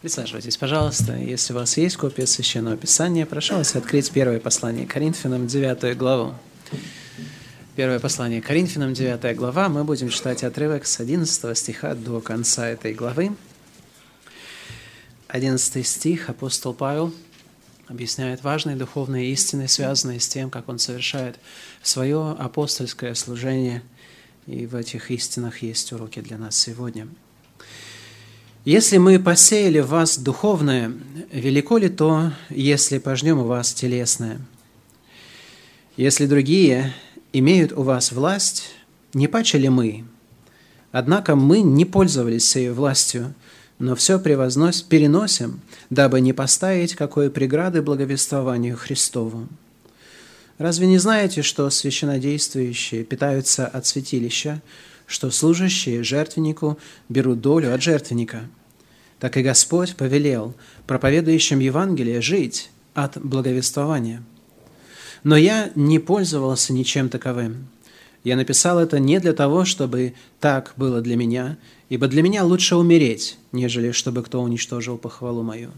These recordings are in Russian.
Присаживайтесь, пожалуйста. Если у вас есть копия Священного Писания, прошу вас открыть первое послание Коринфянам, 9 главу. Первое послание Коринфянам, 9 глава. Мы будем читать отрывок с 11 стиха до конца этой главы. 11 стих апостол Павел объясняет важные духовные истины, связанные с тем, как он совершает свое апостольское служение. И в этих истинах есть уроки для нас сегодня – если мы посеяли в вас духовное, велико ли то, если пожнем у вас телесное? Если другие имеют у вас власть, не паче мы? Однако мы не пользовались сей властью, но все превознос, переносим, дабы не поставить какой преграды благовествованию Христову. Разве не знаете, что священнодействующие питаются от святилища, что служащие жертвеннику берут долю от жертвенника – так и Господь повелел проповедующим Евангелие жить от благовествования. Но я не пользовался ничем таковым. Я написал это не для того, чтобы так было для меня, ибо для меня лучше умереть, нежели чтобы кто уничтожил похвалу мою.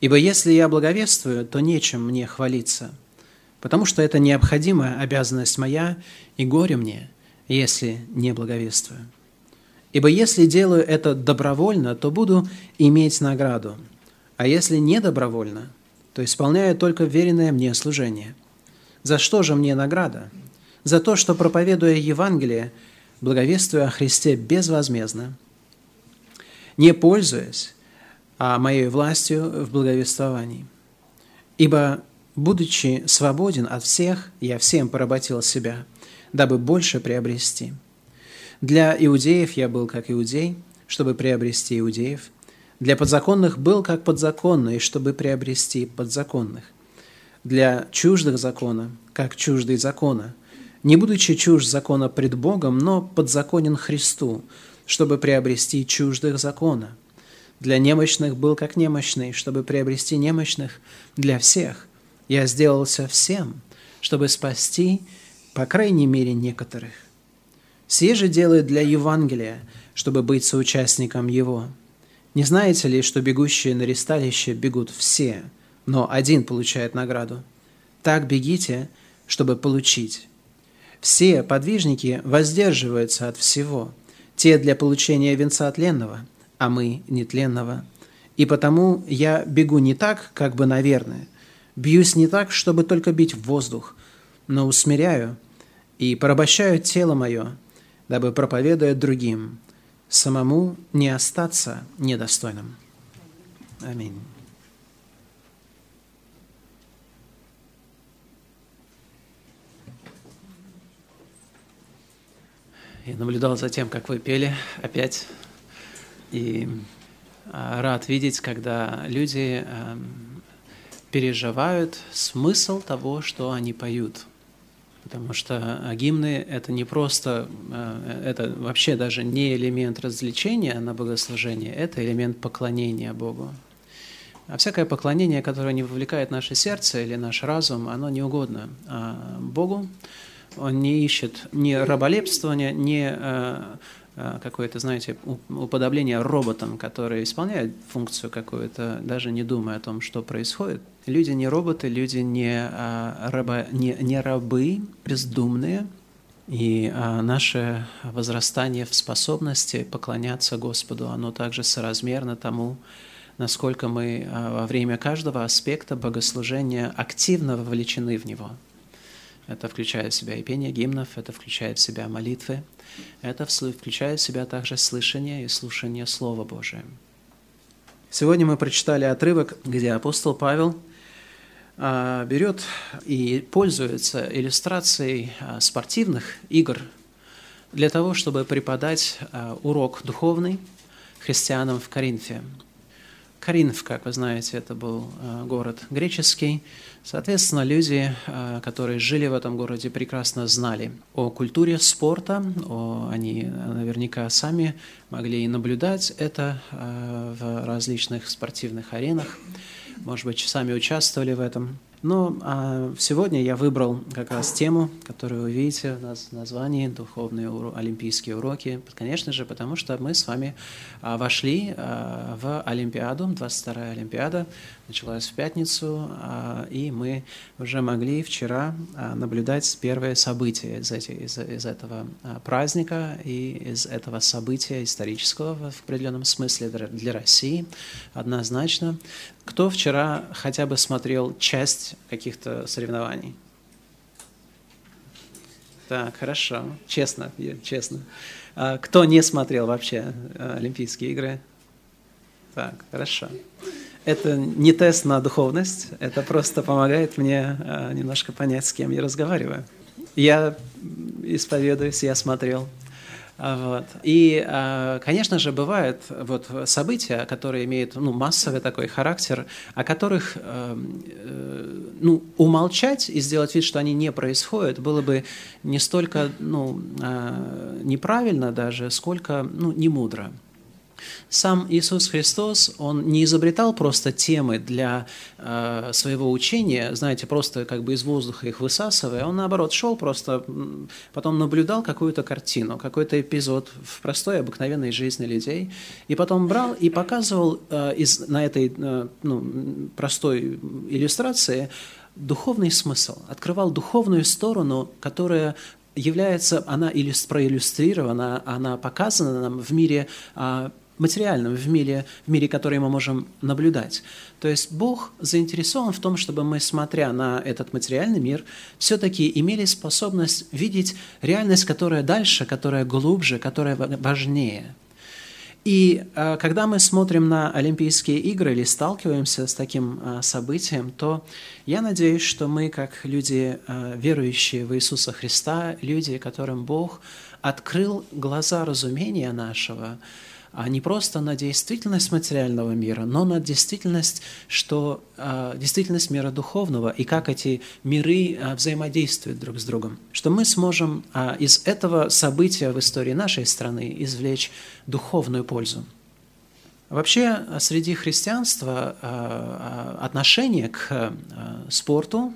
Ибо если я благовествую, то нечем мне хвалиться, потому что это необходимая обязанность моя, и горе мне, если не благовествую. Ибо если делаю это добровольно, то буду иметь награду, а если не добровольно, то исполняю только веренное мне служение. За что же мне награда? За то, что, проповедуя Евангелие, благовествую о Христе безвозмездно, не пользуясь а моей властью в благовествовании. Ибо, будучи свободен от всех, я всем поработил себя, дабы больше приобрести – для иудеев я был как иудей, чтобы приобрести иудеев. Для подзаконных был как подзаконный, чтобы приобрести подзаконных. Для чуждых закона, как чуждый закона, не будучи чужд закона пред Богом, но подзаконен Христу, чтобы приобрести чуждых закона. Для немощных был как немощный, чтобы приобрести немощных для всех. Я сделался всем, чтобы спасти, по крайней мере, некоторых. Все же делают для Евангелия, чтобы быть соучастником его. Не знаете ли, что бегущие на ресталище бегут все, но один получает награду? Так бегите, чтобы получить. Все подвижники воздерживаются от всего, те для получения венца тленного, а мы нетленного. И потому я бегу не так, как бы наверное, бьюсь не так, чтобы только бить в воздух, но усмиряю и порабощаю тело мое, дабы, проповедуя другим, самому не остаться недостойным. Аминь. Я наблюдал за тем, как вы пели опять, и а, рад видеть, когда люди эм, переживают смысл того, что они поют – Потому что а, гимны – это не просто, а, это вообще даже не элемент развлечения на богослужение, это элемент поклонения Богу. А всякое поклонение, которое не вовлекает наше сердце или наш разум, оно не угодно Богу. Он не ищет ни раболепствования, ни Э, какое-то, знаете, уподобление роботам, которые исполняют функцию какую-то, даже не думая о том, что происходит. Люди не роботы, люди не, а, раба, не, не рабы, бездумные, и а, наше возрастание в способности поклоняться Господу, оно также соразмерно тому, насколько мы а, во время каждого аспекта богослужения активно вовлечены в него. Это включает в себя и пение гимнов, это включает в себя молитвы, это включает в себя также слышание и слушание Слова Божия. Сегодня мы прочитали отрывок, где апостол Павел а, берет и пользуется иллюстрацией а, спортивных игр для того, чтобы преподать а, урок духовный христианам в Коринфе. Коринф, как вы знаете, это был город греческий, Соответственно, люди, э, которые жили в этом городе, прекрасно знали о культуре спорта, о, они наверняка сами могли и наблюдать это э, в различных спортивных аренах, может быть, сами участвовали в этом. Но а, сегодня я выбрал как раз тему, которую вы видите в названии «Духовные уро- олимпийские уроки». Конечно же, потому что мы с вами а, вошли а, в Олимпиаду, 22-я Олимпиада, началась в пятницу, а, и мы уже могли вчера а, наблюдать первые события из, эти, из, из этого а, праздника и из этого события исторического в определенном смысле для, для России однозначно. Кто вчера хотя бы смотрел часть каких-то соревнований? Так, хорошо. Честно, честно. Кто не смотрел вообще Олимпийские игры? Так, хорошо это не тест на духовность, это просто помогает мне а, немножко понять, с кем я разговариваю. Я исповедуюсь, я смотрел. Вот. И, а, конечно же, бывают вот события, которые имеют ну, массовый такой характер, о которых э, ну, умолчать и сделать вид, что они не происходят, было бы не столько ну, неправильно даже, сколько ну, не мудро. Сам Иисус Христос, Он не изобретал просто темы для э, своего учения, знаете, просто как бы из воздуха их высасывая, Он, наоборот, шел просто, потом наблюдал какую-то картину, какой-то эпизод в простой, обыкновенной жизни людей, и потом брал и показывал э, из, на этой э, ну, простой иллюстрации духовный смысл, открывал духовную сторону, которая является, она проиллюстрирована, она показана нам в мире а, материальном, в мире, в мире, который мы можем наблюдать. То есть Бог заинтересован в том, чтобы мы, смотря на этот материальный мир, все-таки имели способность видеть реальность, которая дальше, которая глубже, которая важнее. И э, когда мы смотрим на Олимпийские игры или сталкиваемся с таким э, событием, то я надеюсь, что мы, как люди, э, верующие в Иисуса Христа, люди, которым Бог открыл глаза разумения нашего, а не просто на действительность материального мира, но на действительность, что, а, действительность мира духовного и как эти миры а, взаимодействуют друг с другом. Что мы сможем а, из этого события в истории нашей страны извлечь духовную пользу. Вообще, среди христианства отношение к спорту,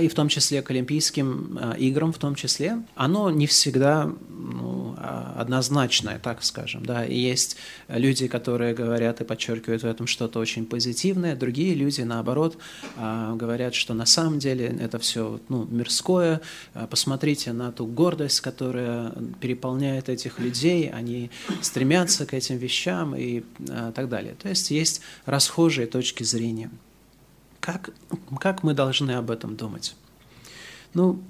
и в том числе к Олимпийским играм, в том числе, оно не всегда ну, однозначное, так скажем. Да. И есть люди, которые говорят и подчеркивают в этом что-то очень позитивное, другие люди, наоборот, а, говорят, что на самом деле это все ну, мирское. А, посмотрите на ту гордость, которая переполняет этих людей, они стремятся к этим вещам и а, так далее. То есть есть расхожие точки зрения. Как, как мы должны об этом думать? Ну,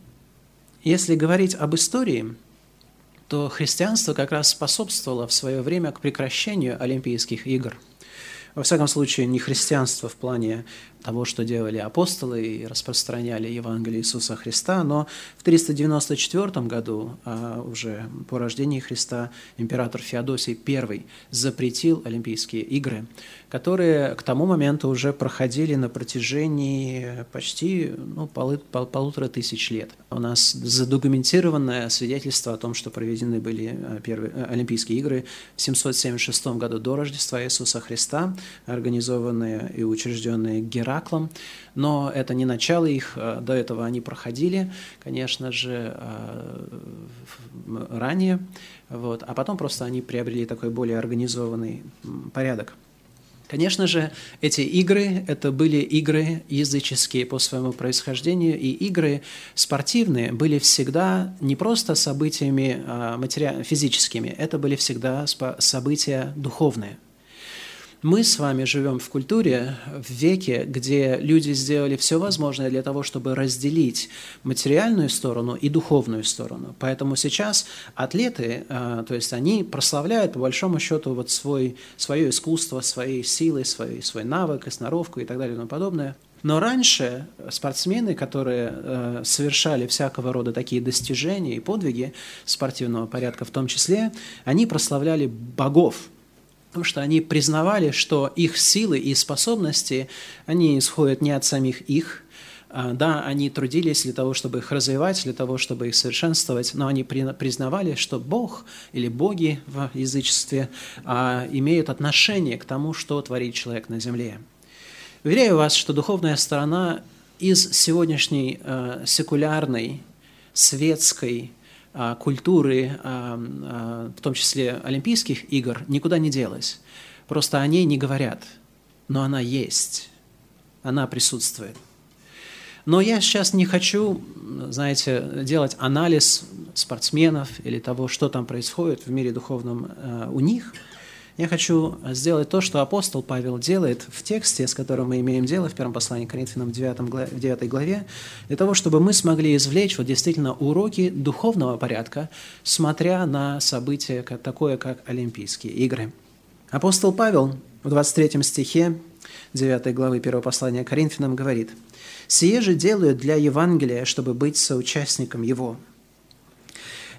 если говорить об истории, то христианство как раз способствовало в свое время к прекращению Олимпийских игр. Во всяком случае, не христианство в плане того, что делали апостолы и распространяли Евангелие Иисуса Христа, но в 394 году, а уже по рождении Христа, император Феодосий I запретил Олимпийские игры, которые к тому моменту уже проходили на протяжении почти ну, полы, пол, полутора тысяч лет. У нас задокументированное свидетельство о том, что проведены были а, первые а, Олимпийские игры в 776 году до Рождества Иисуса Христа, организованные и учрежденные Гера Гераклом, но это не начало их, э, до этого они проходили, конечно же, э, ранее, вот, а потом просто они приобрели такой более организованный порядок. Конечно же, эти игры – это были игры языческие по своему происхождению, и игры спортивные были всегда не просто событиями а, матери... физическими, это были всегда события духовные – мы с вами живем в культуре, в веке, где люди сделали все возможное для того, чтобы разделить материальную сторону и духовную сторону. Поэтому сейчас атлеты, а, то есть они прославляют по большому счету вот свой, свое искусство, свои силы, свой, свой навык, сноровку и так далее и тому подобное. Но раньше спортсмены, которые э, совершали всякого рода такие достижения и подвиги спортивного порядка в том числе, они прославляли богов, потому что они признавали, что их силы и способности, они исходят не от самих их, а, да, они трудились для того, чтобы их развивать, для того, чтобы их совершенствовать, но они признавали, что Бог или боги в язычестве а, имеют отношение к тому, что творит человек на земле. Уверяю вас, что духовная сторона из сегодняшней э, секулярной, светской культуры, э, в том числе Олимпийских игр, никуда не делась. Просто о ней не говорят, но она есть, она присутствует. Но я сейчас не хочу, знаете, делать анализ спортсменов или того, что там происходит в мире духовном у них – я хочу сделать то, что апостол Павел делает в тексте, с которым мы имеем дело в первом послании к Коринфянам в 9, главе, в 9 главе, для того, чтобы мы смогли извлечь вот действительно уроки духовного порядка, смотря на события такое, как Олимпийские игры. Апостол Павел в 23 стихе 9 главы 1 послания к Коринфянам говорит, «Сие же делают для Евангелия, чтобы быть соучастником его».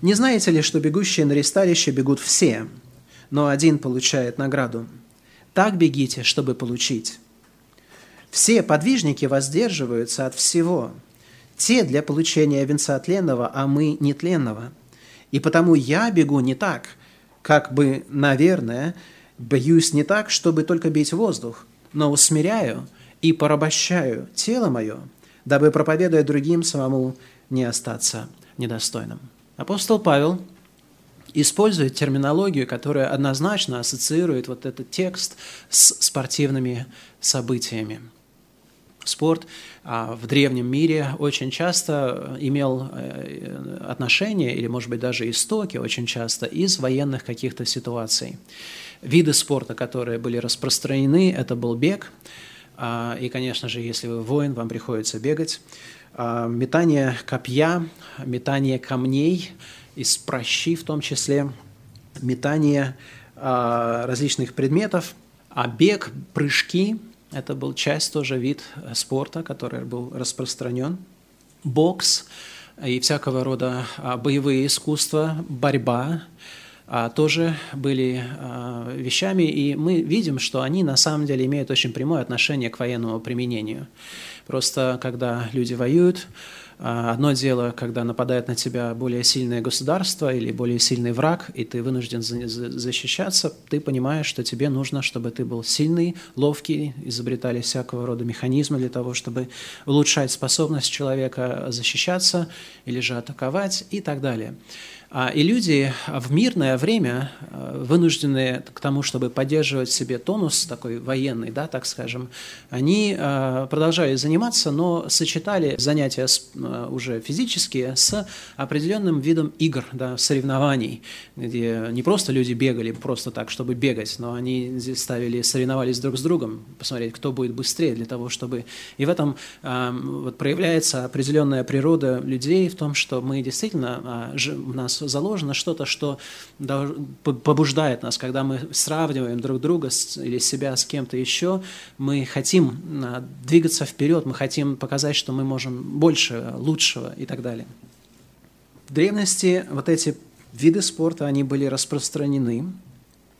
Не знаете ли, что бегущие на ресталище бегут все, но один получает награду. Так бегите, чтобы получить. Все подвижники воздерживаются от всего. Те для получения венца тленного, а мы нетленного. И потому я бегу не так, как бы, наверное, боюсь не так, чтобы только бить воздух, но усмиряю и порабощаю тело мое, дабы, проповедуя другим, самому не остаться недостойным. Апостол Павел – использует терминологию, которая однозначно ассоциирует вот этот текст с спортивными событиями. Спорт а, в древнем мире очень часто имел э, отношение, или, может быть, даже истоки очень часто из военных каких-то ситуаций. Виды спорта, которые были распространены, это был бег, а, и, конечно же, если вы воин, вам приходится бегать. А, метание копья, метание камней – из прощи в том числе, метание а, различных предметов, а бег, прыжки – это был часть тоже вид спорта, который был распространен. Бокс и всякого рода а, боевые искусства, борьба а, тоже были вещами, и мы видим, что они на самом деле имеют очень прямое отношение к военному применению. Просто когда люди воюют, одно дело, когда нападает на тебя более сильное государство или более сильный враг, и ты вынужден защищаться, ты понимаешь, что тебе нужно, чтобы ты был сильный, ловкий, изобретали всякого рода механизмы для того, чтобы улучшать способность человека защищаться или же атаковать и так далее. А, и люди в мирное время а, вынуждены к тому, чтобы поддерживать себе тонус такой военный, да, так скажем, они а, продолжали заниматься, но сочетали занятия уже физические с определенным видом игр, да, соревнований, где не просто люди бегали просто так, чтобы бегать, но они ставили, соревновались друг с другом, посмотреть, кто будет быстрее для того, чтобы... И в этом вот проявляется определенная природа людей в том, что мы действительно, у нас заложено что-то, что побуждает нас, когда мы сравниваем друг друга или себя с кем-то еще, мы хотим а, двигаться вперед, мы хотим показать, что мы можем больше, лучшего и так далее. В древности вот эти виды спорта, они были распространены,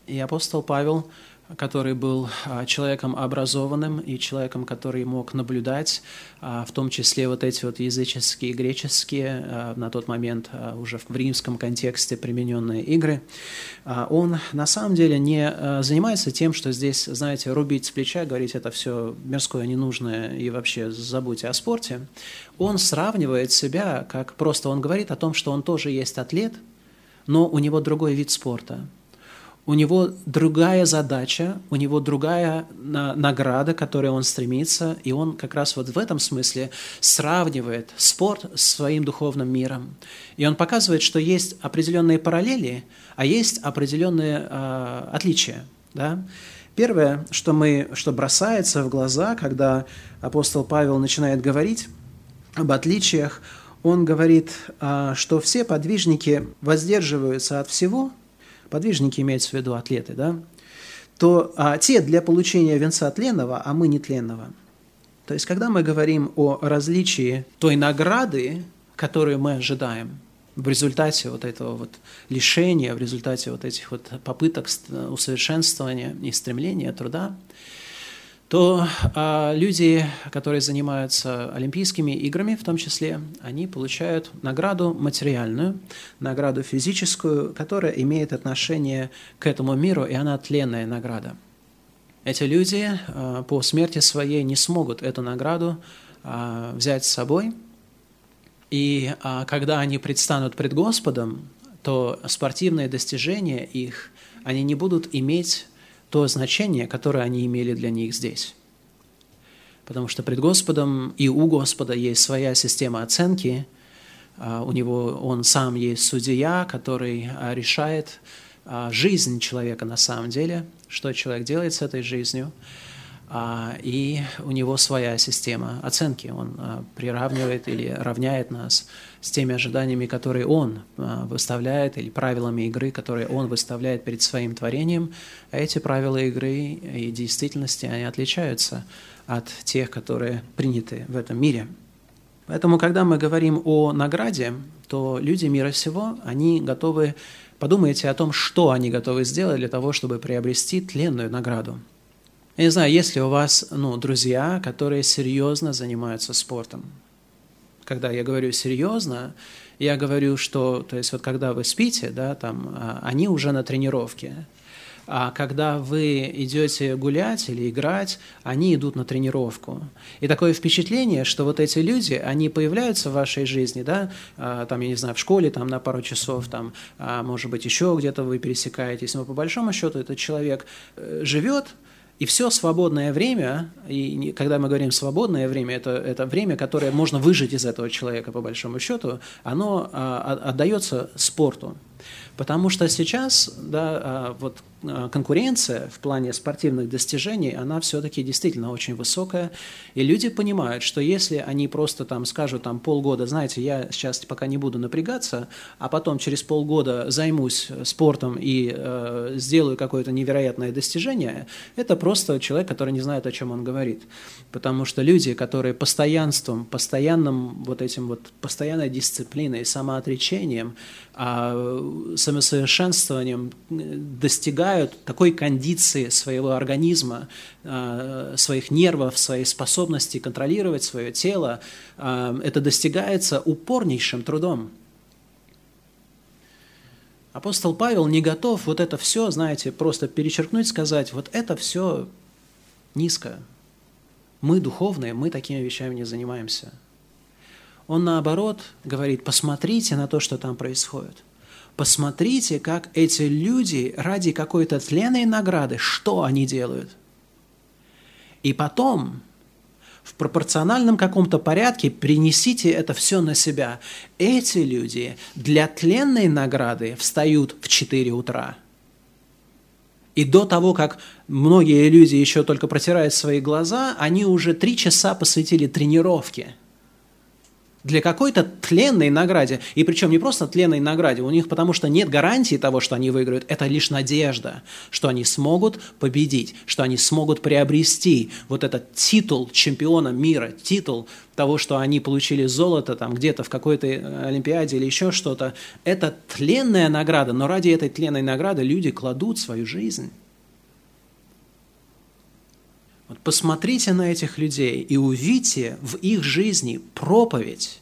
и апостол Павел – который был а, человеком образованным и человеком, который мог наблюдать, а, в том числе вот эти вот языческие, греческие, а, на тот момент уже в римском контексте примененные игры, он на самом деле не занимается тем, что здесь, знаете, рубить с плеча, говорить это все мирское, ненужное и вообще забудьте о спорте. Он сравнивает себя, как просто он говорит о том, что он тоже есть атлет, но у него другой вид спорта – у него другая задача, у него другая награда, к которой он стремится, и он как раз вот в этом смысле сравнивает спорт с своим духовным миром. И он показывает, что есть определенные параллели, а есть определенные э, отличия. Да? Первое, что, мы, что бросается в глаза, когда апостол Павел начинает говорить об отличиях, он говорит, а, что все подвижники воздерживаются от всего – подвижники имеются в виду атлеты, да, то а, те для получения венца тленного, а мы не тленного. То есть, когда мы говорим о различии той награды, которую мы ожидаем в результате вот этого вот лишения, в результате вот этих вот попыток усовершенствования и стремления труда, то а, люди, которые занимаются Олимпийскими играми, в том числе, они получают награду материальную, награду физическую, которая имеет отношение к этому миру, и она тленная награда. Эти люди а, по смерти своей не смогут эту награду а, взять с собой. И а, когда они предстанут пред Господом, то спортивные достижения их, они не будут иметь то значение, которое они имели для них здесь. Потому что пред Господом и у Господа есть своя система оценки, а, у него он сам есть судья, который а, решает а, жизнь человека на самом деле, что человек делает с этой жизнью, и у него своя система оценки. Он приравнивает или равняет нас с теми ожиданиями, которые он выставляет, или правилами игры, которые он выставляет перед своим творением. А эти правила игры и действительности, они отличаются от тех, которые приняты в этом мире. Поэтому, когда мы говорим о награде, то люди мира всего, они готовы, подумайте о том, что они готовы сделать для того, чтобы приобрести тленную награду. Я не знаю, есть ли у вас ну, друзья, которые серьезно занимаются спортом. Когда я говорю серьезно, я говорю, что, то есть вот когда вы спите, да, там, а, они уже на тренировке, а когда вы идете гулять или играть, они идут на тренировку. И такое впечатление, что вот эти люди, они появляются в вашей жизни, да, а, там, я не знаю, в школе, там, на пару часов, там, а, может быть, еще где-то вы пересекаетесь, но по большому счету этот человек э, живет, и все свободное время, и когда мы говорим свободное время, это, это время, которое можно выжить из этого человека, по большому счету, оно а, отдается спорту. Потому что сейчас да, а, вот конкуренция в плане спортивных достижений, она все-таки действительно очень высокая, и люди понимают, что если они просто там скажут там полгода, знаете, я сейчас пока не буду напрягаться, а потом через полгода займусь спортом и э, сделаю какое-то невероятное достижение, это просто человек, который не знает, о чем он говорит. Потому что люди, которые постоянством, постоянным вот этим вот, постоянной дисциплиной, самоотречением, а, самосовершенствованием достигают такой кондиции своего организма, а, своих нервов, своей способности контролировать свое тело, а, это достигается упорнейшим трудом. Апостол Павел не готов вот это все, знаете, просто перечеркнуть, сказать, вот это все низко. Мы духовные, мы такими вещами не занимаемся – он наоборот говорит, посмотрите на то, что там происходит. Посмотрите, как эти люди ради какой-то тленной награды, что они делают. И потом в пропорциональном каком-то порядке принесите это все на себя. Эти люди для тленной награды встают в 4 утра. И до того, как многие люди еще только протирают свои глаза, они уже три часа посвятили тренировке – для какой-то тленной награде. И причем не просто тленной награде, у них потому что нет гарантии того, что они выиграют, это лишь надежда, что они смогут победить, что они смогут приобрести вот этот титул чемпиона мира, титул того, что они получили золото там где-то в какой-то э, Олимпиаде или еще что-то. Это тленная награда, но ради этой тленной награды люди кладут свою жизнь. Вот посмотрите на этих людей и увидите в их жизни проповедь,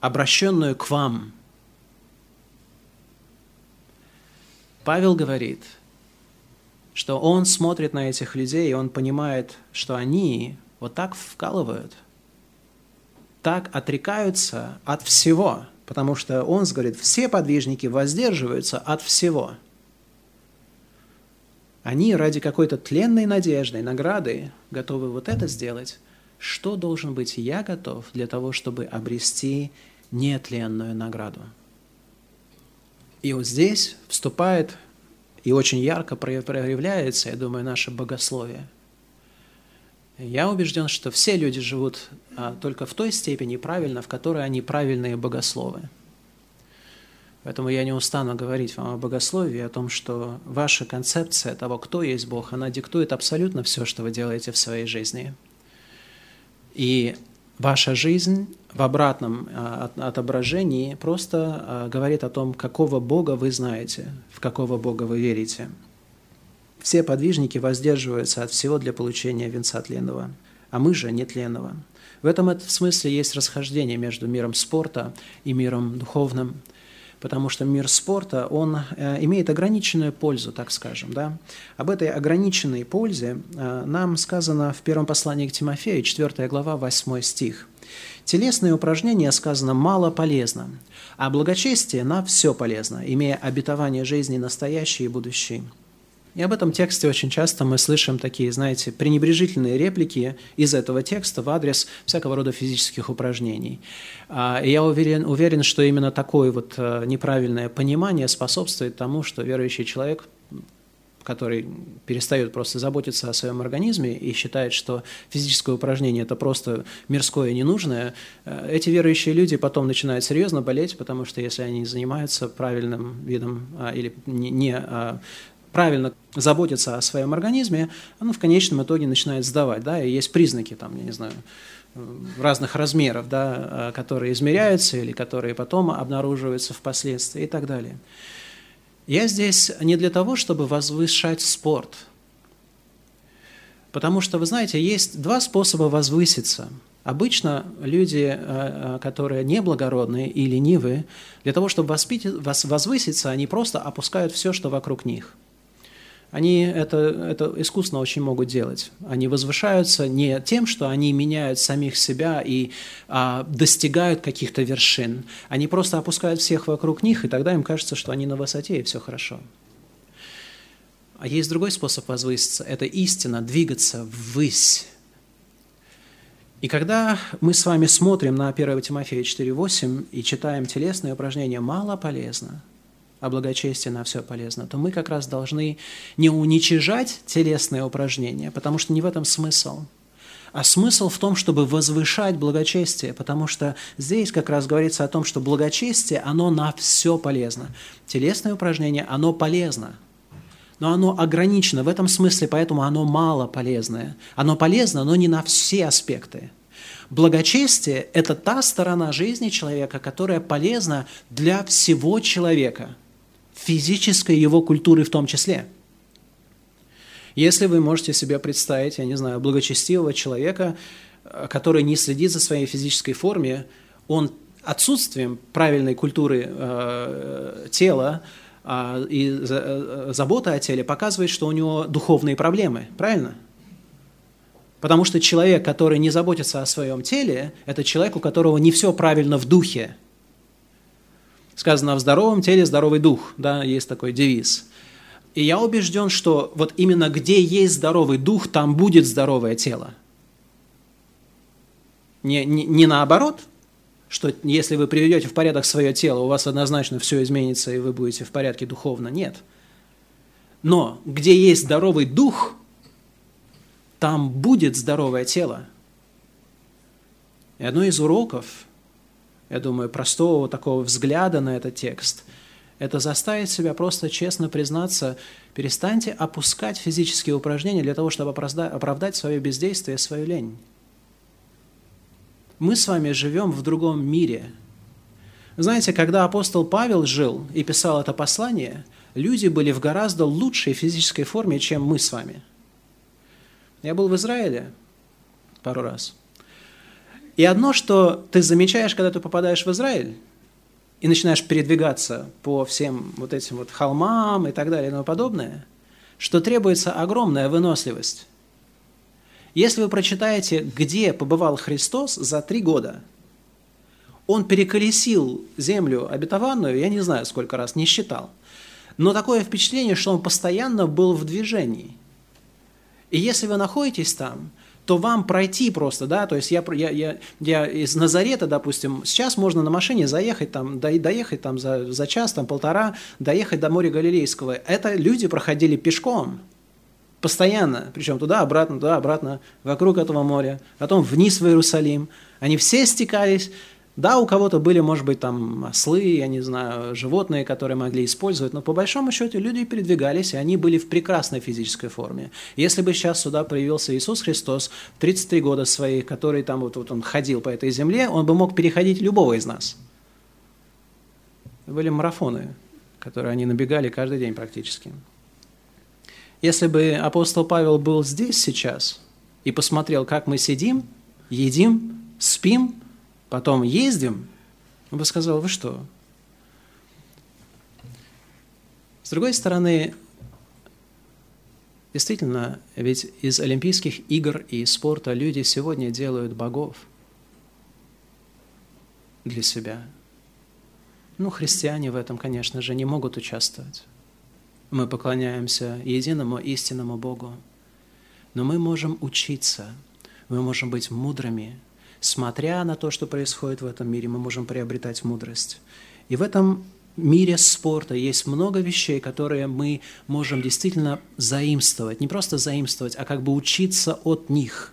обращенную к вам. Павел говорит, что он смотрит на этих людей, и он понимает, что они вот так вкалывают, так отрекаются от всего, потому что он говорит, все подвижники воздерживаются от всего – они ради какой-то тленной надежды, награды готовы вот это сделать. Что должен быть я готов для того, чтобы обрести нетленную награду? И вот здесь вступает и очень ярко проявляется, я думаю, наше богословие. Я убежден, что все люди живут а, только в той степени правильно, в которой они правильные богословы. Поэтому я не устану говорить вам о богословии, о том, что ваша концепция того, кто есть Бог, она диктует абсолютно все, что вы делаете в своей жизни. И ваша жизнь в обратном а, отображении просто а, говорит о том, какого Бога вы знаете, в какого Бога вы верите. Все подвижники воздерживаются от всего для получения венца тленного, а мы же нетленного. В этом смысле есть расхождение между миром спорта и миром духовным – потому что мир спорта, он э, имеет ограниченную пользу, так скажем. Да? Об этой ограниченной пользе э, нам сказано в первом послании к Тимофею, 4 глава, 8 стих. Телесные упражнения, сказано, мало полезно, а благочестие на все полезно, имея обетование жизни настоящей и будущей. И об этом тексте очень часто мы слышим такие, знаете, пренебрежительные реплики из этого текста в адрес всякого рода физических упражнений. А, и я уверен, уверен, что именно такое вот э, неправильное понимание способствует тому, что верующий человек который перестает просто заботиться о своем организме и считает, что физическое упражнение – это просто мирское ненужное, э, эти верующие люди потом начинают серьезно болеть, потому что если они занимаются правильным видом а, или не а, правильно заботиться о своем организме, оно в конечном итоге начинает сдавать. Да? И есть признаки, там, я не знаю, разных размеров, да, которые измеряются или которые потом обнаруживаются впоследствии и так далее. Я здесь не для того, чтобы возвышать спорт, потому что, вы знаете, есть два способа возвыситься. Обычно люди, которые неблагородные и ленивые, для того, чтобы возвыситься, они просто опускают все, что вокруг них – они это, это искусно очень могут делать. Они возвышаются не тем, что они меняют самих себя и а, достигают каких-то вершин. Они просто опускают всех вокруг них, и тогда им кажется, что они на высоте, и все хорошо. А есть другой способ возвыситься – это истина, двигаться ввысь. И когда мы с вами смотрим на 1 Тимофея 4.8 и читаем телесные упражнения, мало полезно – а благочестие на все полезно, то мы как раз должны не уничижать телесные упражнения, потому что не в этом смысл, а смысл в том, чтобы возвышать благочестие, потому что здесь как раз говорится о том, что благочестие, оно на все полезно. Телесное упражнение, оно полезно, но оно ограничено в этом смысле, поэтому оно мало полезное. Оно полезно, но не на все аспекты. Благочестие – это та сторона жизни человека, которая полезна для всего человека – физической его культуры в том числе. Если вы можете себе представить, я не знаю, благочестивого человека, э, который не следит за своей физической форме, он отсутствием правильной культуры э, тела э, и э, заботы о теле показывает, что у него духовные проблемы, правильно? Потому что человек, который не заботится о своем теле, это человек, у которого не все правильно в духе – сказано, в здоровом теле здоровый дух, да, есть такой девиз. И я убежден, что вот именно где есть здоровый дух, там будет здоровое тело. Не, не, не наоборот, что если вы приведете в порядок свое тело, у вас однозначно все изменится, и вы будете в порядке духовно. Нет. Но где есть здоровый дух, там будет здоровое тело. И одно из уроков я думаю, простого такого взгляда на этот текст, это заставить себя просто честно признаться, перестаньте опускать физические упражнения для того, чтобы оправдать свое бездействие, свою лень. Мы с вами живем в другом мире. Знаете, когда апостол Павел жил и писал это послание, люди были в гораздо лучшей физической форме, чем мы с вами. Я был в Израиле пару раз – и одно, что ты замечаешь, когда ты попадаешь в Израиль, и начинаешь передвигаться по всем вот этим вот холмам и так далее и тому подобное, что требуется огромная выносливость. Если вы прочитаете, где побывал Христос за три года, он переколесил землю обетованную, я не знаю сколько раз, не считал. Но такое впечатление, что он постоянно был в движении. И если вы находитесь там, то вам пройти просто, да, то есть я, я, я, я из Назарета, допустим, сейчас можно на машине заехать там, доехать там за, за час, там полтора, доехать до моря Галилейского. Это люди проходили пешком, постоянно, причем туда, обратно, туда, обратно, вокруг этого моря, потом вниз в Иерусалим. Они все стекались, да, у кого-то были, может быть, там ослы, я не знаю, животные, которые могли использовать, но по большому счету люди передвигались, и они были в прекрасной физической форме. Если бы сейчас сюда проявился Иисус Христос в 33 года своих, который там вот, вот он ходил по этой земле, он бы мог переходить любого из нас. Были марафоны, которые они набегали каждый день практически. Если бы апостол Павел был здесь сейчас и посмотрел, как мы сидим, едим, спим – потом ездим, он бы сказал, вы что? С другой стороны, действительно, ведь из Олимпийских игр и спорта люди сегодня делают богов для себя. Ну, христиане в этом, конечно же, не могут участвовать. Мы поклоняемся единому истинному Богу. Но мы можем учиться, мы можем быть мудрыми. Смотря на то, что происходит в этом мире, мы можем приобретать мудрость. И в этом мире спорта есть много вещей, которые мы можем действительно заимствовать. Не просто заимствовать, а как бы учиться от них.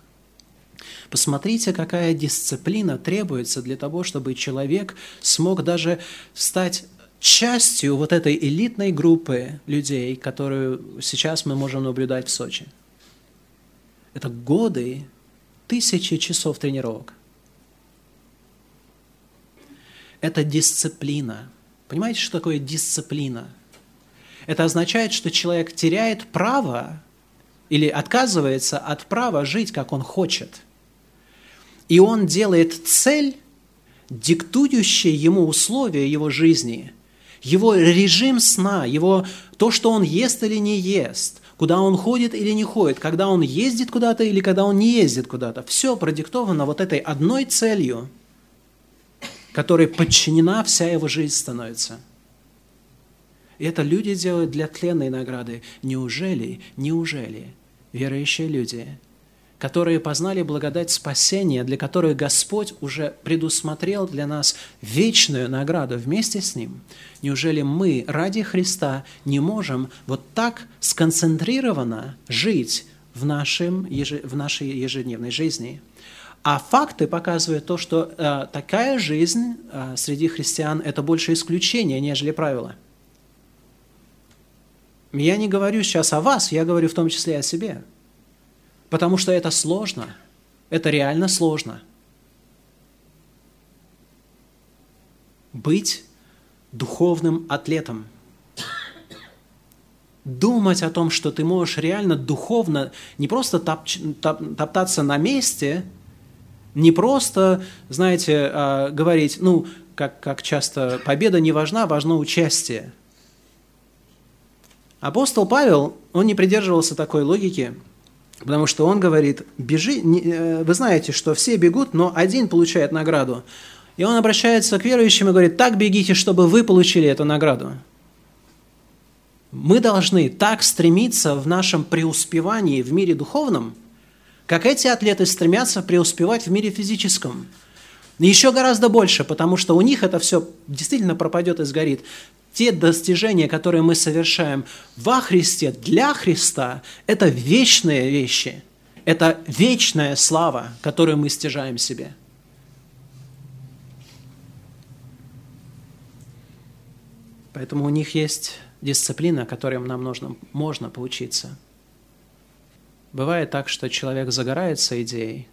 Посмотрите, какая дисциплина требуется для того, чтобы человек смог даже стать частью вот этой элитной группы людей, которую сейчас мы можем наблюдать в Сочи. Это годы, тысячи часов тренировок. Это дисциплина – Понимаете, что такое дисциплина? Это означает, что человек теряет право или отказывается от права жить, как он хочет. И он делает цель, диктующая ему условия его жизни, его режим сна, его то, что он ест или не ест, куда он ходит или не ходит, когда он ездит куда-то или когда он не ездит куда-то. Все продиктовано вот этой одной целью – которой подчинена вся его жизнь становится. И это люди делают для тленной награды. Неужели, неужели верующие люди, которые познали благодать спасения, для которых Господь уже предусмотрел для нас вечную награду вместе с Ним, неужели мы ради Христа не можем вот так сконцентрированно жить в, нашем, в нашей ежедневной жизни – а факты показывают то, что э, такая жизнь э, среди христиан – это больше исключение, нежели правило. Я не говорю сейчас о вас, я говорю в том числе о себе. Потому что это сложно. Это реально сложно. Быть духовным атлетом. Думать о том, что ты можешь реально духовно не просто топ, топ, топтаться на месте – не просто, знаете, а, говорить, ну, как, как часто, победа не важна, важно участие. Апостол Павел, он не придерживался такой логики, потому что он говорит, бежи, э, вы знаете, что все бегут, но один получает награду. И он обращается к верующим и говорит, так бегите, чтобы вы получили эту награду. Мы должны так стремиться в нашем преуспевании в мире духовном – как эти атлеты стремятся преуспевать в мире физическом. Еще гораздо больше, потому что у них это все действительно пропадет и сгорит. Те достижения, которые мы совершаем во Христе, для Христа, это вечные вещи. Это вечная слава, которую мы стяжаем себе. Поэтому у них есть дисциплина, которой нам нужно, можно поучиться – Бывает так, что человек загорается идеей,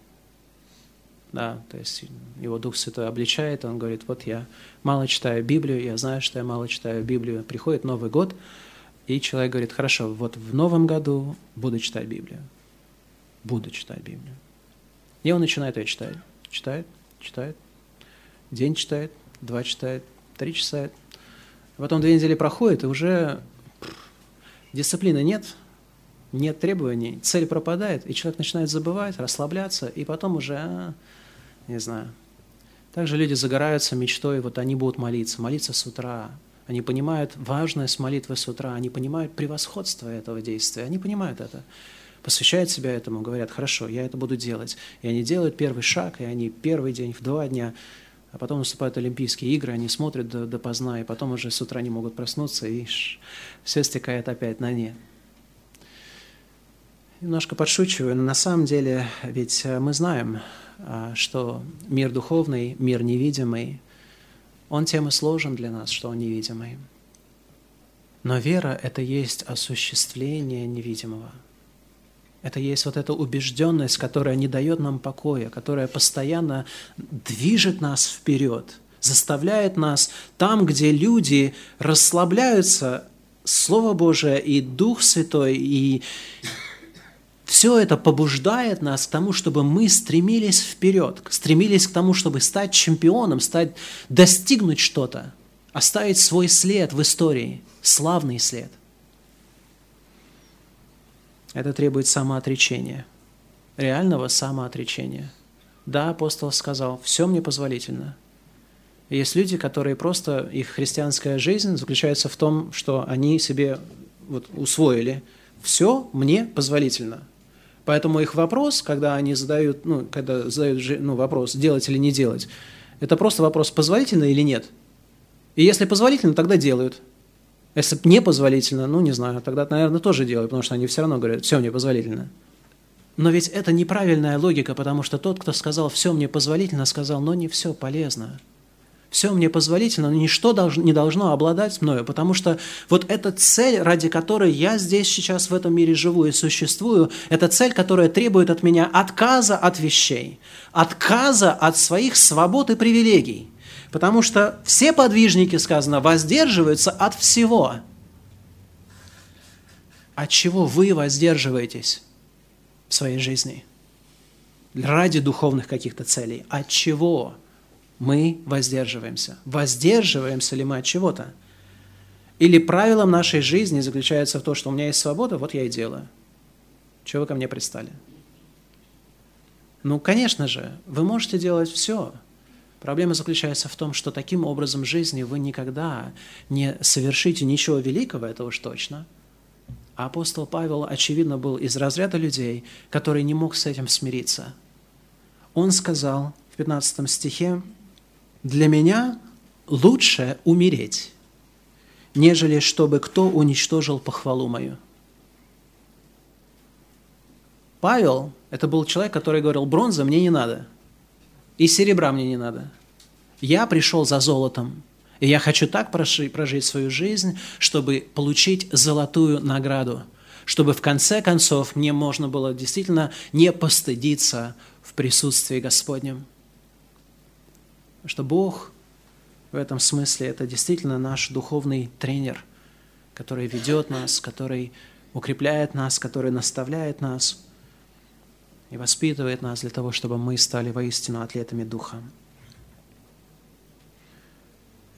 да, то есть его Дух Святой обличает, он говорит, вот я мало читаю Библию, я знаю, что я мало читаю Библию. Приходит Новый год, и человек говорит, хорошо, вот в новом году буду читать Библию. Буду читать Библию. И он начинает ее читать. Читает, читает. День читает, два читает, три читает. Потом две недели проходит, и уже дисциплины нет, нет требований, цель пропадает, и человек начинает забывать, расслабляться, и потом уже, а, не знаю. Также люди загораются мечтой, вот они будут молиться, молиться с утра. Они понимают важность молитвы с утра, они понимают превосходство этого действия, они понимают это. Посвящают себя этому, говорят, хорошо, я это буду делать. И они делают первый шаг, и они первый день, в два дня, а потом наступают Олимпийские игры, они смотрят до, допоздна, и потом уже с утра не могут проснуться, и все стекает опять на нет. Немножко подшучиваю, но на самом деле ведь э, мы знаем, а, что мир духовный, мир невидимый, он тем и сложен для нас, что он невидимый. Но вера – это есть осуществление невидимого. Это есть вот эта убежденность, которая не дает нам покоя, которая постоянно движет нас вперед, заставляет нас там, где люди расслабляются, Слово Божие и Дух Святой, и все это побуждает нас к тому, чтобы мы стремились вперед, стремились к тому, чтобы стать чемпионом, стать, достигнуть что-то. оставить свой след в истории, славный след. Это требует самоотречения, реального самоотречения. Да, апостол сказал, все мне позволительно. есть люди, которые просто, их христианская жизнь заключается в том, что они себе вот, усвоили, все мне позволительно. Поэтому их вопрос, когда они задают, ну, когда задают ну, вопрос, делать или не делать, это просто вопрос, позволительно или нет. И если позволительно, тогда делают. Если не позволительно, ну, не знаю, тогда, наверное, тоже делают, потому что они все равно говорят, все мне позволительно. Но ведь это неправильная логика, потому что тот, кто сказал «все мне позволительно», сказал «но не все полезно». Все мне позволительно, но ничто не должно обладать мною, потому что вот эта цель, ради которой я здесь сейчас в этом мире живу и существую, это цель, которая требует от меня отказа от вещей, отказа от своих свобод и привилегий. Потому что все подвижники, сказано, воздерживаются от всего. От чего вы воздерживаетесь? в своей жизни ради духовных каких-то целей. От чего мы воздерживаемся? Воздерживаемся ли мы от чего-то? Или правилом нашей жизни заключается в том, что у меня есть свобода, вот я и делаю. Чего вы ко мне пристали? Ну, конечно же, вы можете делать все. Проблема заключается в том, что таким образом жизни вы никогда не совершите ничего великого, это уж точно – а апостол Павел, очевидно, был из разряда людей, который не мог с этим смириться. Он сказал в 15 стихе, «Для меня лучше умереть, нежели чтобы кто уничтожил похвалу мою». Павел – это был человек, который говорил, бронза мне не надо, и серебра мне не надо. Я пришел за золотом, и я хочу так прожить свою жизнь, чтобы получить золотую награду, чтобы в конце концов мне можно было действительно не постыдиться в присутствии Господнем. Что Бог в этом смысле это действительно наш духовный тренер, который ведет нас, который укрепляет нас, который наставляет нас и воспитывает нас для того, чтобы мы стали воистину атлетами Духа.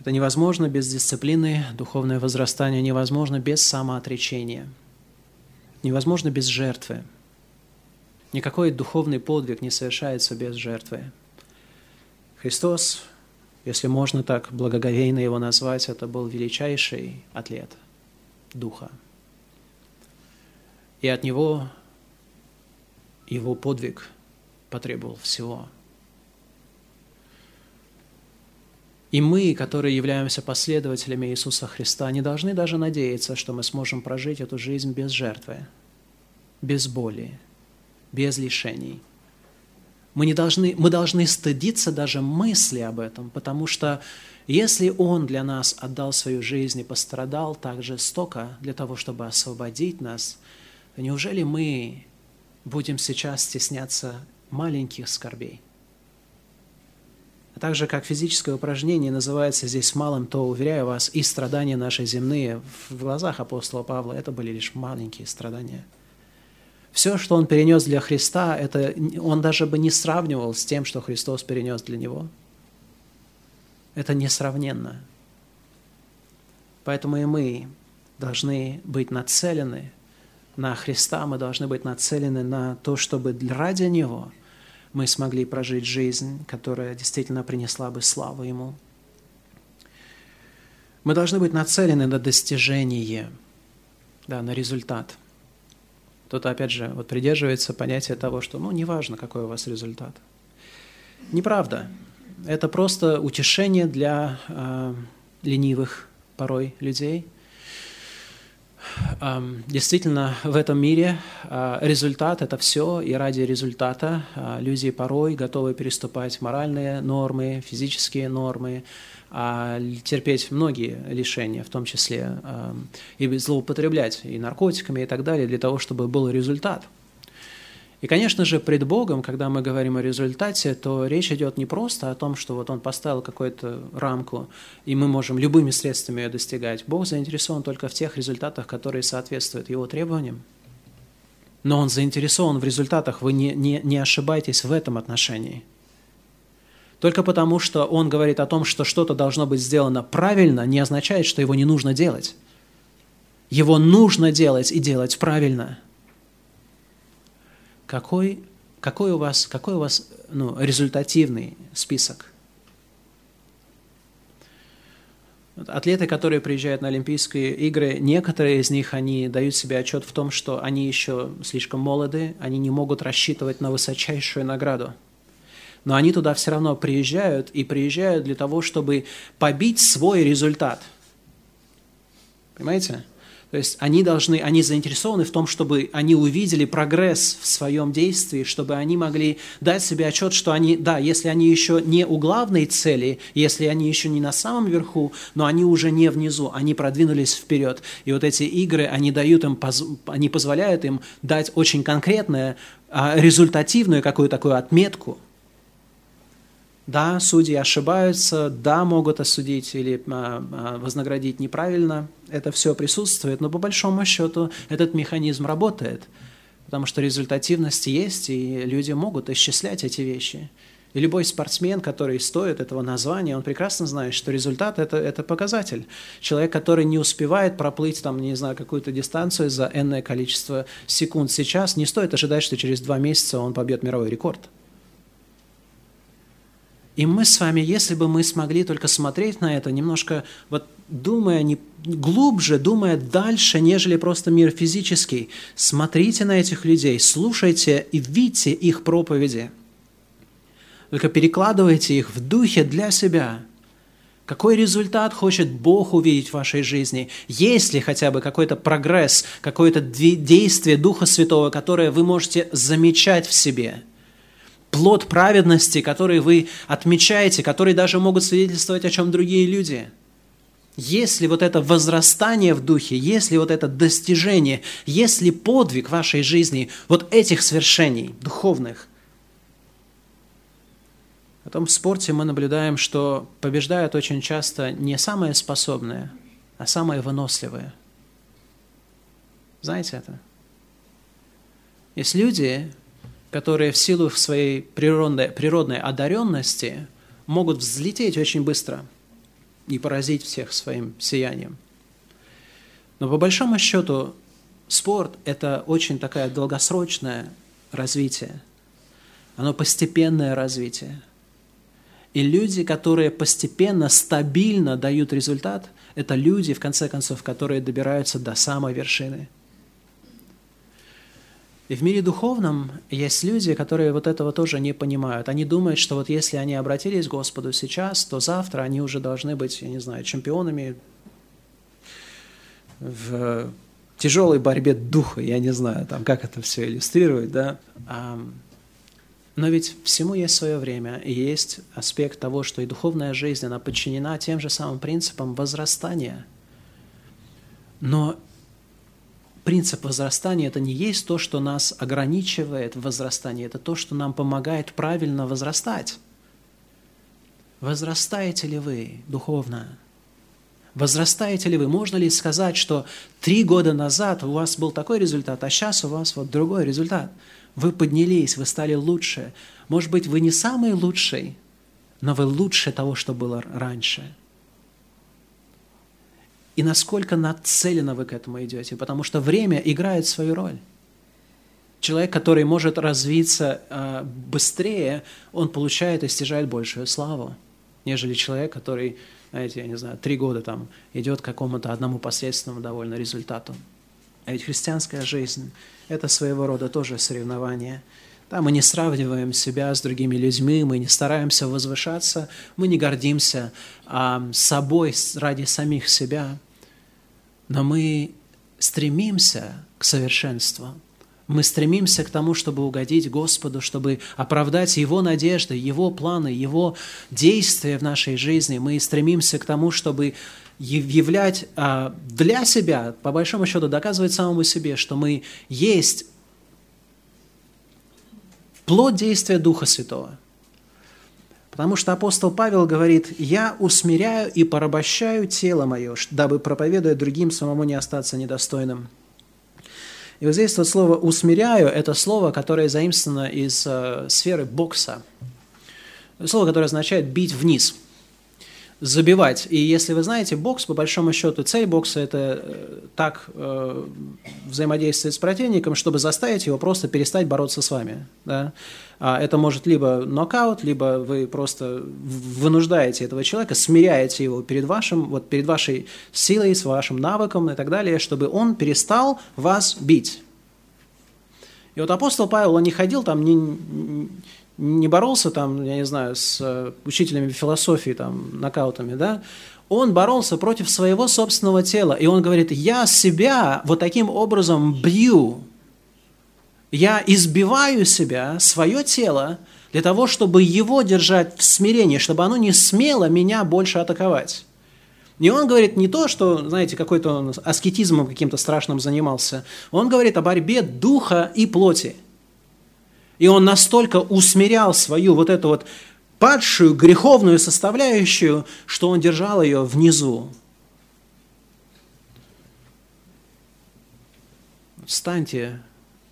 Это невозможно без дисциплины, духовное возрастание невозможно без самоотречения, невозможно без жертвы. Никакой духовный подвиг не совершается без жертвы. Христос, если можно так благоговейно его назвать, это был величайший атлет Духа. И от него его подвиг потребовал всего – И мы, которые являемся последователями Иисуса Христа, не должны даже надеяться, что мы сможем прожить эту жизнь без жертвы, без боли, без лишений. Мы, не должны, мы должны стыдиться даже мысли об этом, потому что если Он для нас отдал свою жизнь и пострадал так жестоко для того, чтобы освободить нас, то неужели мы будем сейчас стесняться маленьких скорбей? А также как физическое упражнение называется здесь малым, то, уверяю вас, и страдания наши земные в глазах апостола Павла это были лишь маленькие страдания. Все, что он перенес для Христа, это он даже бы не сравнивал с тем, что Христос перенес для него. Это несравненно. Поэтому и мы должны быть нацелены на Христа, мы должны быть нацелены на то, чтобы ради Него – мы смогли прожить жизнь, которая действительно принесла бы славу Ему. Мы должны быть нацелены на достижение, да, на результат. Кто-то, опять же, вот придерживается понятия того, что, ну, неважно, какой у вас результат. Неправда. Это просто утешение для э, ленивых порой людей – Действительно, в этом мире а, результат – это все, и ради результата а, люди порой готовы переступать моральные нормы, физические нормы, а, терпеть многие лишения, в том числе и злоупотреблять и наркотиками и так далее, для того, чтобы был результат – и, конечно же, пред Богом, когда мы говорим о результате, то речь идет не просто о том, что вот Он поставил какую-то рамку, и мы можем любыми средствами ее достигать. Бог заинтересован только в тех результатах, которые соответствуют Его требованиям. Но Он заинтересован в результатах, вы не, не, не ошибайтесь в этом отношении. Только потому, что он говорит о том, что что-то должно быть сделано правильно, не означает, что его не нужно делать. Его нужно делать и делать правильно. Какой, какой у вас, какой у вас ну, результативный список? Атлеты, которые приезжают на Олимпийские игры, некоторые из них, они дают себе отчет в том, что они еще слишком молоды, они не могут рассчитывать на высочайшую награду. Но они туда все равно приезжают и приезжают для того, чтобы побить свой результат. Понимаете? То есть они должны, они заинтересованы в том, чтобы они увидели прогресс в своем действии, чтобы они могли дать себе отчет, что они, да, если они еще не у главной цели, если они еще не на самом верху, но они уже не внизу, они продвинулись вперед. И вот эти игры, они дают им, они позволяют им дать очень конкретную, а, результативную какую-то такую отметку – да, судьи ошибаются, да, могут осудить или а, а, вознаградить неправильно. Это все присутствует, но по большому счету этот механизм работает, потому что результативность есть, и люди могут исчислять эти вещи. И любой спортсмен, который стоит этого названия, он прекрасно знает, что результат это, – это показатель. Человек, который не успевает проплыть, там, не знаю, какую-то дистанцию за энное количество секунд сейчас, не стоит ожидать, что через два месяца он побьет мировой рекорд – и мы с вами, если бы мы смогли только смотреть на это, немножко вот думая не, глубже, думая дальше, нежели просто мир физический, смотрите на этих людей, слушайте и видите их проповеди. Только перекладывайте их в духе для себя. Какой результат хочет Бог увидеть в вашей жизни? Есть ли хотя бы какой-то прогресс, какое-то действие Духа Святого, которое вы можете замечать в себе – плод праведности, который вы отмечаете, которые даже могут свидетельствовать о чем другие люди. Если вот это возрастание в духе, если вот это достижение, если подвиг вашей жизни вот этих свершений духовных, потом в спорте мы наблюдаем, что побеждают очень часто не самые способные, а самые выносливые. Знаете это? Есть люди, которые в силу своей природной, природной одаренности могут взлететь очень быстро и поразить всех своим сиянием. Но по большому счету спорт – это очень такое долгосрочное развитие. Оно постепенное развитие. И люди, которые постепенно, стабильно дают результат, это люди, в конце концов, которые добираются до самой вершины – и в мире духовном есть люди, которые вот этого тоже не понимают. Они думают, что вот если они обратились к Господу сейчас, то завтра они уже должны быть, я не знаю, чемпионами в тяжелой борьбе духа, я не знаю, там, как это все иллюстрировать, да. Но ведь всему есть свое время, и есть аспект того, что и духовная жизнь, она подчинена тем же самым принципам возрастания. Но принцип возрастания – это не есть то, что нас ограничивает в возрастании, это то, что нам помогает правильно возрастать. Возрастаете ли вы духовно? Возрастаете ли вы? Можно ли сказать, что три года назад у вас был такой результат, а сейчас у вас вот другой результат? Вы поднялись, вы стали лучше. Может быть, вы не самый лучший, но вы лучше того, что было раньше – и насколько нацеленно вы к этому идете, потому что время играет свою роль. Человек, который может развиться э, быстрее, он получает и стяжает большую славу, нежели человек, который, знаете, я не знаю, три года там идет к какому-то одному посредственному довольно результату. А ведь христианская жизнь – это своего рода тоже соревнование. Да, мы не сравниваем себя с другими людьми, мы не стараемся возвышаться, мы не гордимся а, собой ради самих себя – но мы стремимся к совершенству. Мы стремимся к тому, чтобы угодить Господу, чтобы оправдать Его надежды, Его планы, Его действия в нашей жизни. Мы стремимся к тому, чтобы являть а, для себя, по большому счету, доказывать самому себе, что мы есть плод действия Духа Святого – Потому что апостол Павел говорит, «Я усмиряю и порабощаю тело мое, дабы, проповедуя другим, самому не остаться недостойным». И вот здесь вот слово «усмиряю» – это слово, которое заимствовано из э, сферы бокса. слово, которое означает бить вниз – забивать. И если вы знаете, бокс, по большому счету, цель бокса – это э, так э, взаимодействовать с противником, чтобы заставить его просто перестать бороться с вами. Да? А это может либо нокаут, либо вы просто вынуждаете этого человека, смиряете его перед, вашим, вот перед вашей силой, с вашим навыком и так далее, чтобы он перестал вас бить. И вот апостол Павел, он не ходил там, не, не боролся там, я не знаю, с э, учителями философии, там, нокаутами, да, он боролся против своего собственного тела. И он говорит, я себя вот таким образом бью. Я избиваю себя, свое тело, для того, чтобы его держать в смирении, чтобы оно не смело меня больше атаковать. И он говорит не то, что, знаете, какой-то он аскетизмом каким-то страшным занимался. Он говорит о борьбе духа и плоти – и он настолько усмирял свою вот эту вот падшую греховную составляющую, что он держал ее внизу. Станьте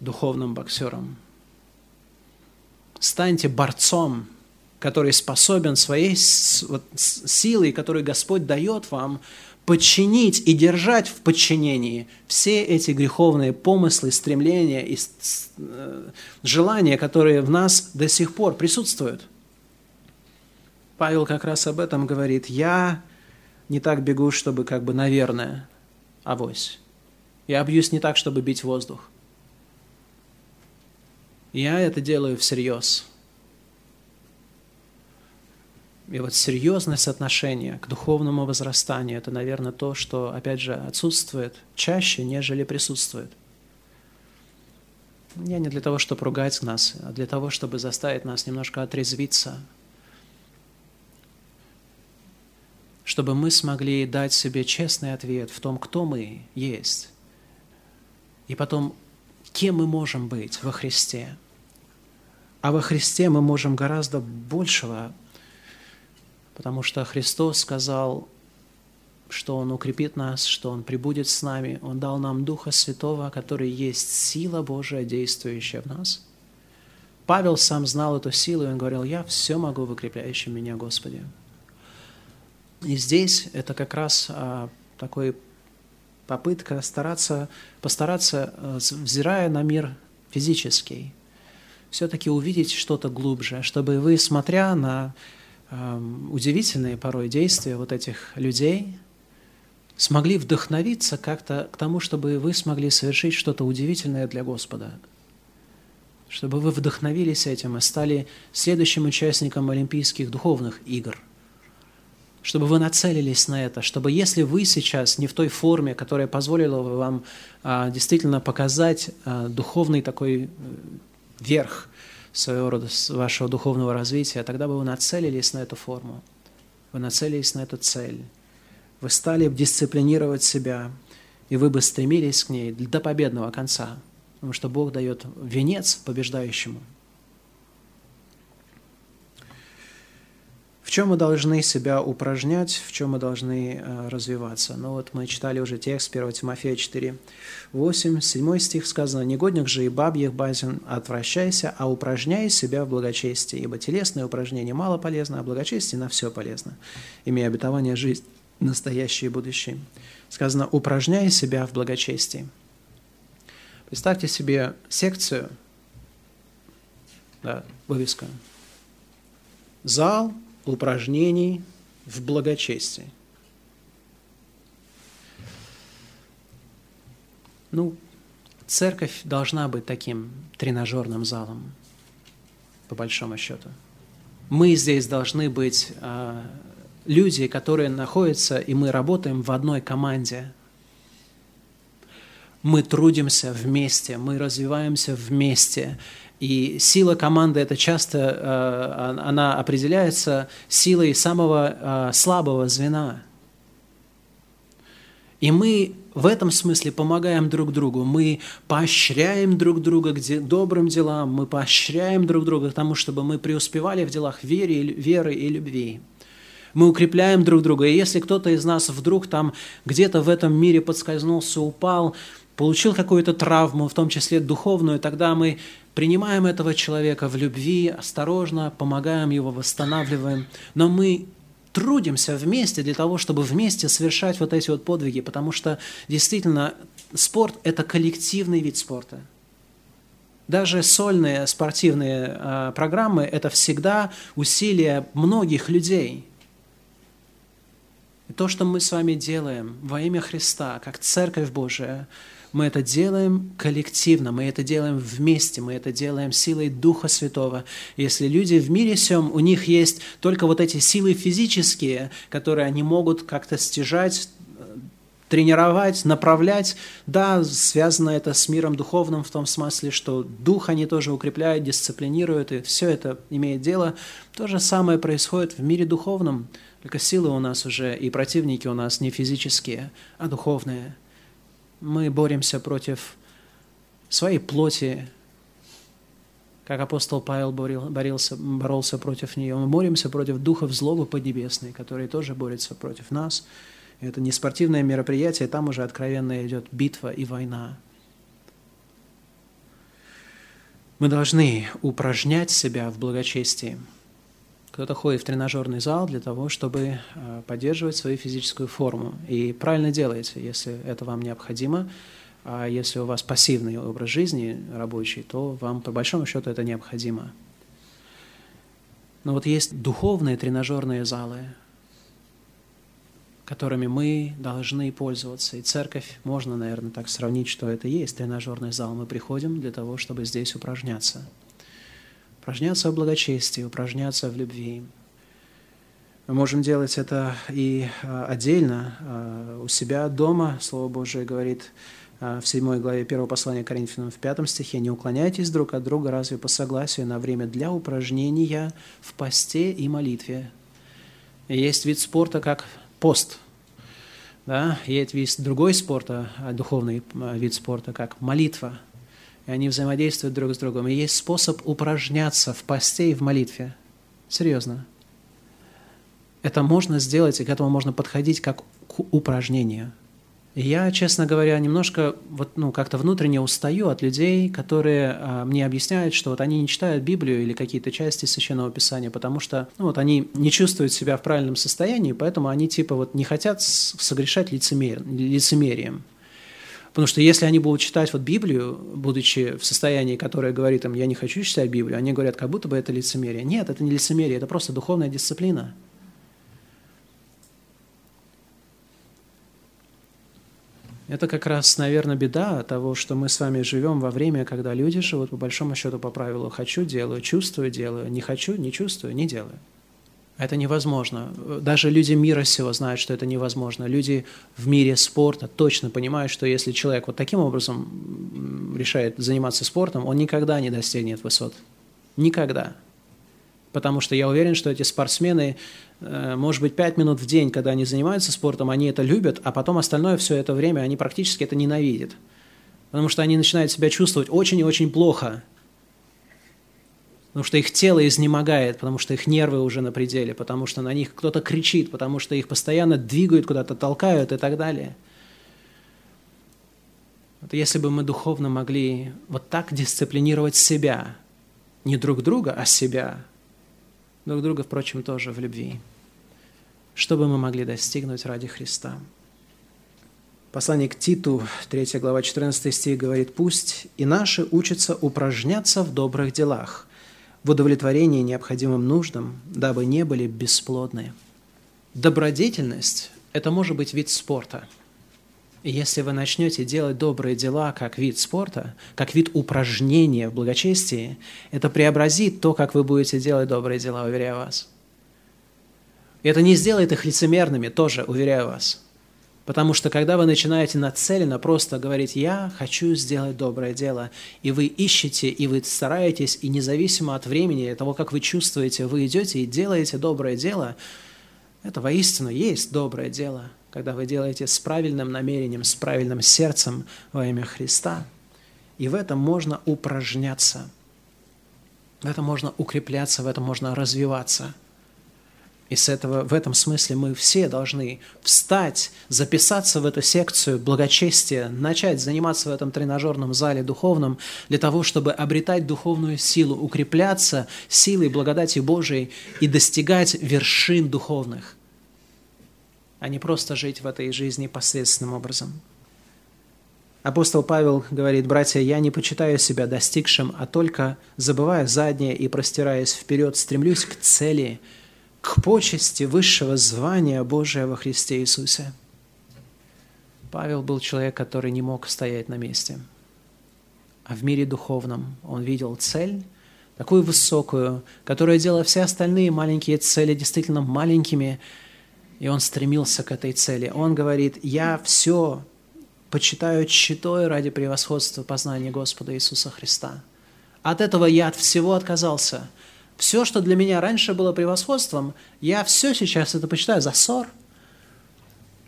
духовным боксером. Станьте борцом, который способен своей силой, которую Господь дает вам, подчинить и держать в подчинении все эти греховные помыслы, стремления и э, желания, которые в нас до сих пор присутствуют. Павел как раз об этом говорит. Я не так бегу, чтобы как бы, наверное, авось. Я бьюсь не так, чтобы бить воздух. Я это делаю всерьез – и вот серьезность отношения к духовному возрастанию – это, наверное, то, что, опять же, отсутствует чаще, нежели присутствует. Я не для того, чтобы ругать нас, а для того, чтобы заставить нас немножко отрезвиться, чтобы мы смогли дать себе честный ответ в том, кто мы есть, и потом, кем мы можем быть во Христе. А во Христе мы можем гораздо большего потому что Христос сказал, что Он укрепит нас, что Он прибудет с нами. Он дал нам Духа Святого, который есть сила Божия, действующая в нас. Павел сам знал эту силу, и он говорил, «Я все могу в укрепляющем меня Господи». И здесь это как раз а, такой попытка стараться, постараться, а, взирая на мир физический, все-таки увидеть что-то глубже, чтобы вы, смотря на удивительные порой действия вот этих людей смогли вдохновиться как-то к тому, чтобы вы смогли совершить что-то удивительное для Господа, чтобы вы вдохновились этим и стали следующим участником Олимпийских духовных игр, чтобы вы нацелились на это, чтобы если вы сейчас не в той форме, которая позволила бы вам а, действительно показать а, духовный такой э, верх – своего рода вашего духовного развития, тогда бы вы нацелились на эту форму, вы нацелились на эту цель, вы стали дисциплинировать себя, и вы бы стремились к ней до победного конца, потому что Бог дает венец побеждающему – В чем мы должны себя упражнять, в чем мы должны э, развиваться? Ну вот мы читали уже текст 1 Тимофея 4, 8, 7 стих сказано, «Негодник же и бабьих базин, отвращайся, а упражняй себя в благочестии, ибо телесное упражнение мало полезно, а благочестие на все полезно, имея обетование жизнь настоящее и будущее». Сказано, упражняй себя в благочестии. Представьте себе секцию, да, вывеска, зал – упражнений в благочестии. Ну, церковь должна быть таким тренажерным залом, по большому счету. Мы здесь должны быть э, люди, которые находятся, и мы работаем в одной команде. Мы трудимся вместе, мы развиваемся вместе, и сила команды это часто э, она определяется силой самого э, слабого звена. И мы в этом смысле помогаем друг другу. Мы поощряем друг друга к добрым делам, мы поощряем друг друга к тому, чтобы мы преуспевали в делах веры, веры и любви. Мы укрепляем друг друга. И если кто-то из нас вдруг там где-то в этом мире подскользнулся, упал, получил какую-то травму, в том числе духовную, тогда мы принимаем этого человека в любви, осторожно, помогаем его, восстанавливаем. Но мы трудимся вместе для того, чтобы вместе совершать вот эти вот подвиги, потому что действительно спорт – это коллективный вид спорта. Даже сольные спортивные э, программы – это всегда усилия многих людей. И то, что мы с вами делаем во имя Христа, как Церковь Божия – мы это делаем коллективно, мы это делаем вместе, мы это делаем силой Духа Святого. Если люди в мире всем, у них есть только вот эти силы физические, которые они могут как-то стяжать, тренировать, направлять. Да, связано это с миром духовным в том смысле, что дух они тоже укрепляют, дисциплинируют, и все это имеет дело. То же самое происходит в мире духовном, только силы у нас уже и противники у нас не физические, а духовные – мы боремся против своей плоти, как апостол Павел боролся, боролся против нее. Мы боремся против духов злобы поднебесной, которые тоже борются против нас. Это не спортивное мероприятие, там уже откровенно идет битва и война. Мы должны упражнять себя в благочестии – кто-то ходит в тренажерный зал для того, чтобы э, поддерживать свою физическую форму. И правильно делаете, если это вам необходимо. А если у вас пассивный образ жизни рабочий, то вам по большому счету это необходимо. Но вот есть духовные тренажерные залы, которыми мы должны пользоваться. И церковь, можно, наверное, так сравнить, что это есть тренажерный зал. Мы приходим для того, чтобы здесь упражняться – упражняться в благочестии, упражняться в любви. Мы можем делать это и а, отдельно, а, у себя дома. Слово Божие говорит а, в 7 главе 1 послания Коринфянам в 5 стихе, «Не уклоняйтесь друг от друга разве по согласию на время для упражнения в посте и молитве». Есть вид спорта, как пост, да? есть вид другой спорта, духовный вид спорта, как молитва – и они взаимодействуют друг с другом. И есть способ упражняться в посте и в молитве. Серьезно. Это можно сделать, и к этому можно подходить как к упражнению. И я, честно говоря, немножко вот, ну, как-то внутренне устаю от людей, которые а, мне объясняют, что вот они не читают Библию или какие-то части Священного Писания, потому что ну, вот они не чувствуют себя в правильном состоянии, поэтому они типа вот не хотят согрешать лицемер... лицемерием. Потому что если они будут читать вот Библию, будучи в состоянии, которое говорит им, я не хочу читать Библию, они говорят, как будто бы это лицемерие. Нет, это не лицемерие, это просто духовная дисциплина. Это как раз, наверное, беда того, что мы с вами живем во время, когда люди живут по большому счету по правилу «хочу – делаю», «чувствую – делаю», «не хочу – не чувствую, не делаю». Это невозможно. Даже люди мира сего знают, что это невозможно. Люди в мире спорта точно понимают, что если человек вот таким образом решает заниматься спортом, он никогда не достигнет высот. Никогда. Потому что я уверен, что эти спортсмены, э, может быть, пять минут в день, когда они занимаются спортом, они это любят, а потом остальное все это время они практически это ненавидят. Потому что они начинают себя чувствовать очень и очень плохо – потому что их тело изнемогает, потому что их нервы уже на пределе, потому что на них кто-то кричит, потому что их постоянно двигают, куда-то толкают и так далее. Вот если бы мы духовно могли вот так дисциплинировать себя, не друг друга, а себя, друг друга, впрочем, тоже в любви, что бы мы могли достигнуть ради Христа? Послание к Титу, 3 глава, 14 стих говорит, «Пусть и наши учатся упражняться в добрых делах, в удовлетворении необходимым нуждам, дабы не были бесплодны. Добродетельность – это может быть вид спорта. И если вы начнете делать добрые дела как вид спорта, как вид упражнения в благочестии, это преобразит то, как вы будете делать добрые дела, уверяю вас. И это не сделает их лицемерными, тоже, уверяю вас – Потому что когда вы начинаете нацеленно просто говорить «я хочу сделать доброе дело», и вы ищете, и вы стараетесь, и независимо от времени, того, как вы чувствуете, вы идете и делаете доброе дело, это воистину есть доброе дело, когда вы делаете с правильным намерением, с правильным сердцем во имя Христа. И в этом можно упражняться, в этом можно укрепляться, в этом можно развиваться – И с этого, в этом смысле мы все должны встать, записаться в эту секцию благочестия, начать заниматься в этом тренажерном зале духовном для того, чтобы обретать духовную силу, укрепляться силой благодати Божией и достигать вершин духовных, а не просто жить в этой жизни посредственным образом. Апостол Павел говорит, братья, я не почитаю себя достигшим, а только, забывая заднее и простираясь вперед, стремлюсь к цели – к почести высшего звания Божия во Христе Иисусе. Павел был человек, который не мог стоять на месте. А в мире духовном он видел цель, такую высокую, которая делала все остальные маленькие цели действительно маленькими, и он стремился к этой цели. Он говорит, я все почитаю читой ради превосходства познания Господа Иисуса Христа. От этого я от всего отказался – все, что для меня раньше было превосходством, я все сейчас это почитаю за ссор.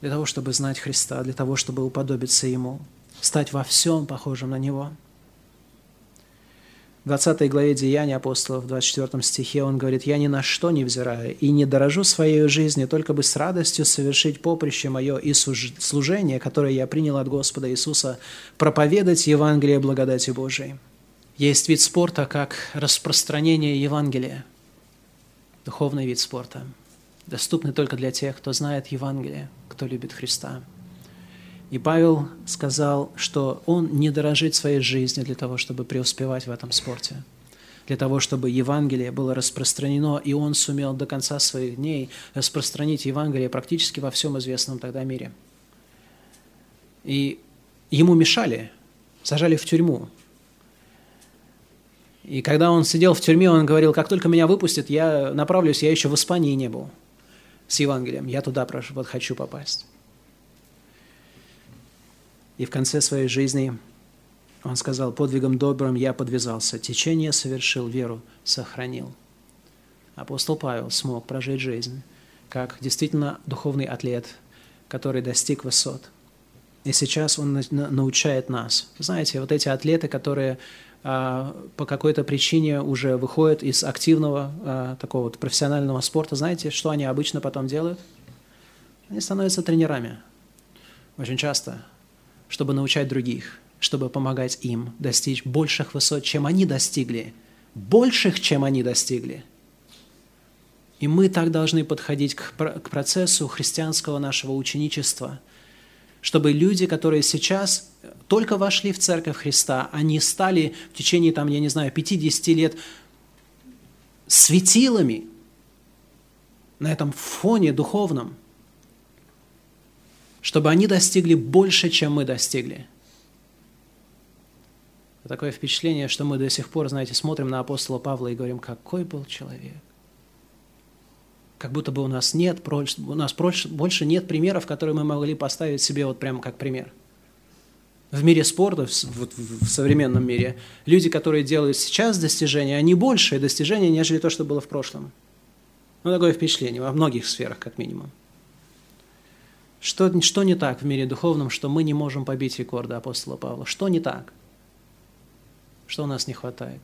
Для того, чтобы знать Христа, для того, чтобы уподобиться Ему, стать во всем похожим на Него. В 20 главе Деяния апостолов, в 24 стихе он говорит, «Я ни на что не взираю и не дорожу своей жизнью, только бы с радостью совершить поприще мое и служение, которое я принял от Господа Иисуса, проповедать Евангелие благодати Божией». Есть вид спорта, как распространение Евангелия, духовный вид спорта, доступный только для тех, кто знает Евангелие, кто любит Христа. И Павел сказал, что он не дорожит своей жизнью для того, чтобы преуспевать в этом спорте, для того, чтобы Евангелие было распространено, и он сумел до конца своих дней распространить Евангелие практически во всем известном тогда мире. И ему мешали, сажали в тюрьму, и когда он сидел в тюрьме, он говорил, как только меня выпустят, я направлюсь, я еще в Испании не был с Евангелием, я туда прошу, вот хочу попасть. И в конце своей жизни он сказал, подвигом добрым я подвязался, течение совершил, веру сохранил. Апостол Павел смог прожить жизнь как действительно духовный атлет, который достиг высот. И сейчас он научает нас. Знаете, вот эти атлеты, которые а, по какой-то причине уже выходят из активного а, такого вот профессионального спорта, знаете, что они обычно потом делают? Они становятся тренерами. Очень часто, чтобы научать других, чтобы помогать им достичь больших высот, чем они достигли. Больших, чем они достигли. И мы так должны подходить к процессу христианского нашего ученичества – чтобы люди, которые сейчас только вошли в Церковь Христа, они стали в течение, там, я не знаю, 50 лет светилами на этом фоне духовном, чтобы они достигли больше, чем мы достигли. Такое впечатление, что мы до сих пор, знаете, смотрим на апостола Павла и говорим, какой был человек как будто бы у нас нет, у нас больше нет примеров, которые мы могли поставить себе вот прямо как пример. В мире спорта, вот в современном мире, люди, которые делают сейчас достижения, они большие достижения, нежели то, что было в прошлом. Ну, такое впечатление во многих сферах, как минимум. Что, что не так в мире духовном, что мы не можем побить рекорды апостола Павла? Что не так? Что у нас не хватает?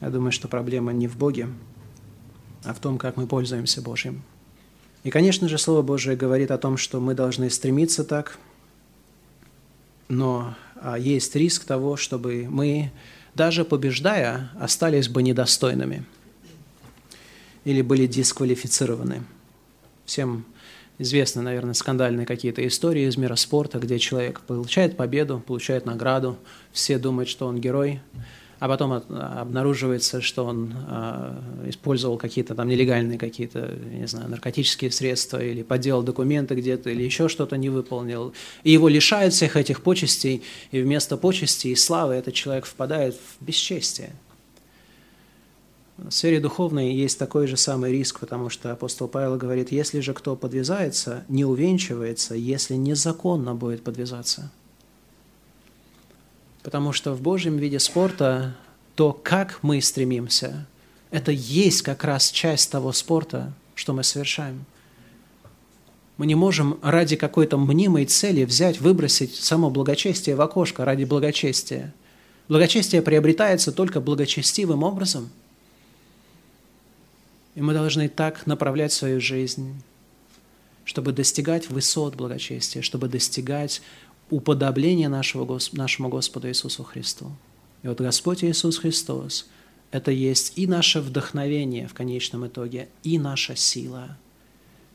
Я думаю, что проблема не в Боге, а в том, как мы пользуемся Божьим. И, конечно же, Слово Божие говорит о том, что мы должны стремиться так, но а, есть риск того, чтобы мы, даже побеждая, остались бы недостойными или были дисквалифицированы. Всем известны, наверное, скандальные какие-то истории из мира спорта, где человек получает победу, получает награду, все думают, что он герой – а потом обнаруживается, что он а, использовал какие-то там нелегальные какие-то, не знаю, наркотические средства или подделал документы где-то, или еще что-то не выполнил. И его лишают всех этих почестей, и вместо почестей и славы этот человек впадает в бесчестие. В сфере духовной есть такой же самый риск, потому что апостол Павел говорит, если же кто подвязается, не увенчивается, если незаконно будет подвязаться – Потому что в Божьем виде спорта то, как мы стремимся, это есть как раз часть того спорта, что мы совершаем. Мы не можем ради какой-то мнимой цели взять, выбросить само благочестие в окошко ради благочестия. Благочестие приобретается только благочестивым образом. И мы должны так направлять свою жизнь, чтобы достигать высот благочестия, чтобы достигать уподобления нашего, нашему Господу Иисусу Христу. И вот Господь Иисус Христос – это есть и наше вдохновение в конечном итоге, и наша сила.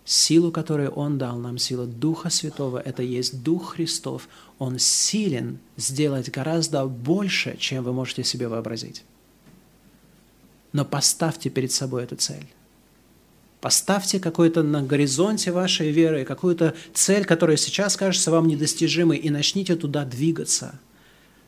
Силу, которую Он дал нам, сила Духа Святого, это есть Дух Христов. Он силен сделать гораздо больше, чем вы можете себе вообразить. Но поставьте перед собой эту цель. Поставьте какой-то на горизонте вашей веры, какую-то цель, которая сейчас кажется вам недостижимой, и начните туда двигаться.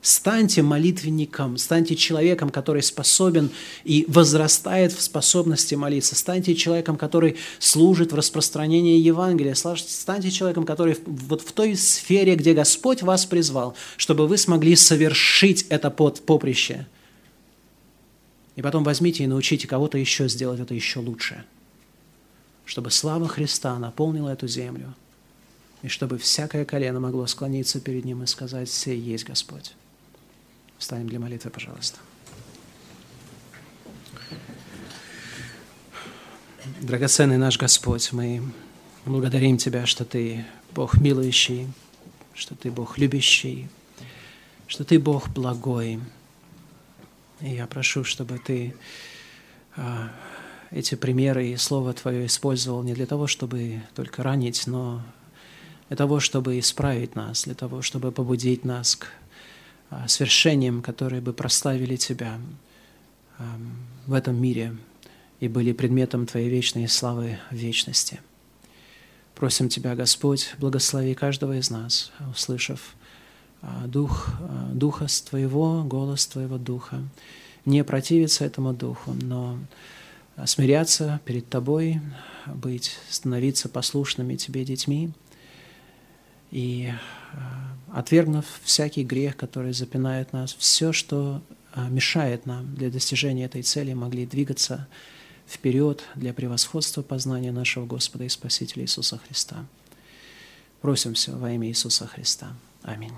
Станьте молитвенником, станьте человеком, который способен и возрастает в способности молиться. Станьте человеком, который служит в распространении Евангелия. Станьте человеком, который вот в той сфере, где Господь вас призвал, чтобы вы смогли совершить это поприще. И потом возьмите и научите кого-то еще сделать это еще лучше – чтобы слава Христа наполнила эту землю, и чтобы всякое колено могло склониться перед Ним и сказать «Сей есть Господь». Встанем для молитвы, пожалуйста. Драгоценный наш Господь, мы благодарим Тебя, что Ты Бог милующий, что Ты Бог любящий, что Ты Бог благой. И я прошу, чтобы Ты а, эти примеры и Слово Твое использовал не для того, чтобы только ранить, но для того, чтобы исправить нас, для того, чтобы побудить нас к а, свершениям, которые бы прославили Тебя в этом мире и были предметом Твоей вечной славы в вечности. Просим Тебя, Господь, благослови каждого из нас, услышав а, дух, а, Духа Твоего, голос Твоего Духа, не противиться этому Духу, но смиряться перед Тобой, быть, становиться послушными Тебе детьми и э, отвергнув всякий грех, который запинает нас, все, что э, мешает нам для достижения этой цели, могли двигаться вперед для превосходства познания нашего Господа и Спасителя Иисуса Христа. Просим все во имя Иисуса Христа. Аминь.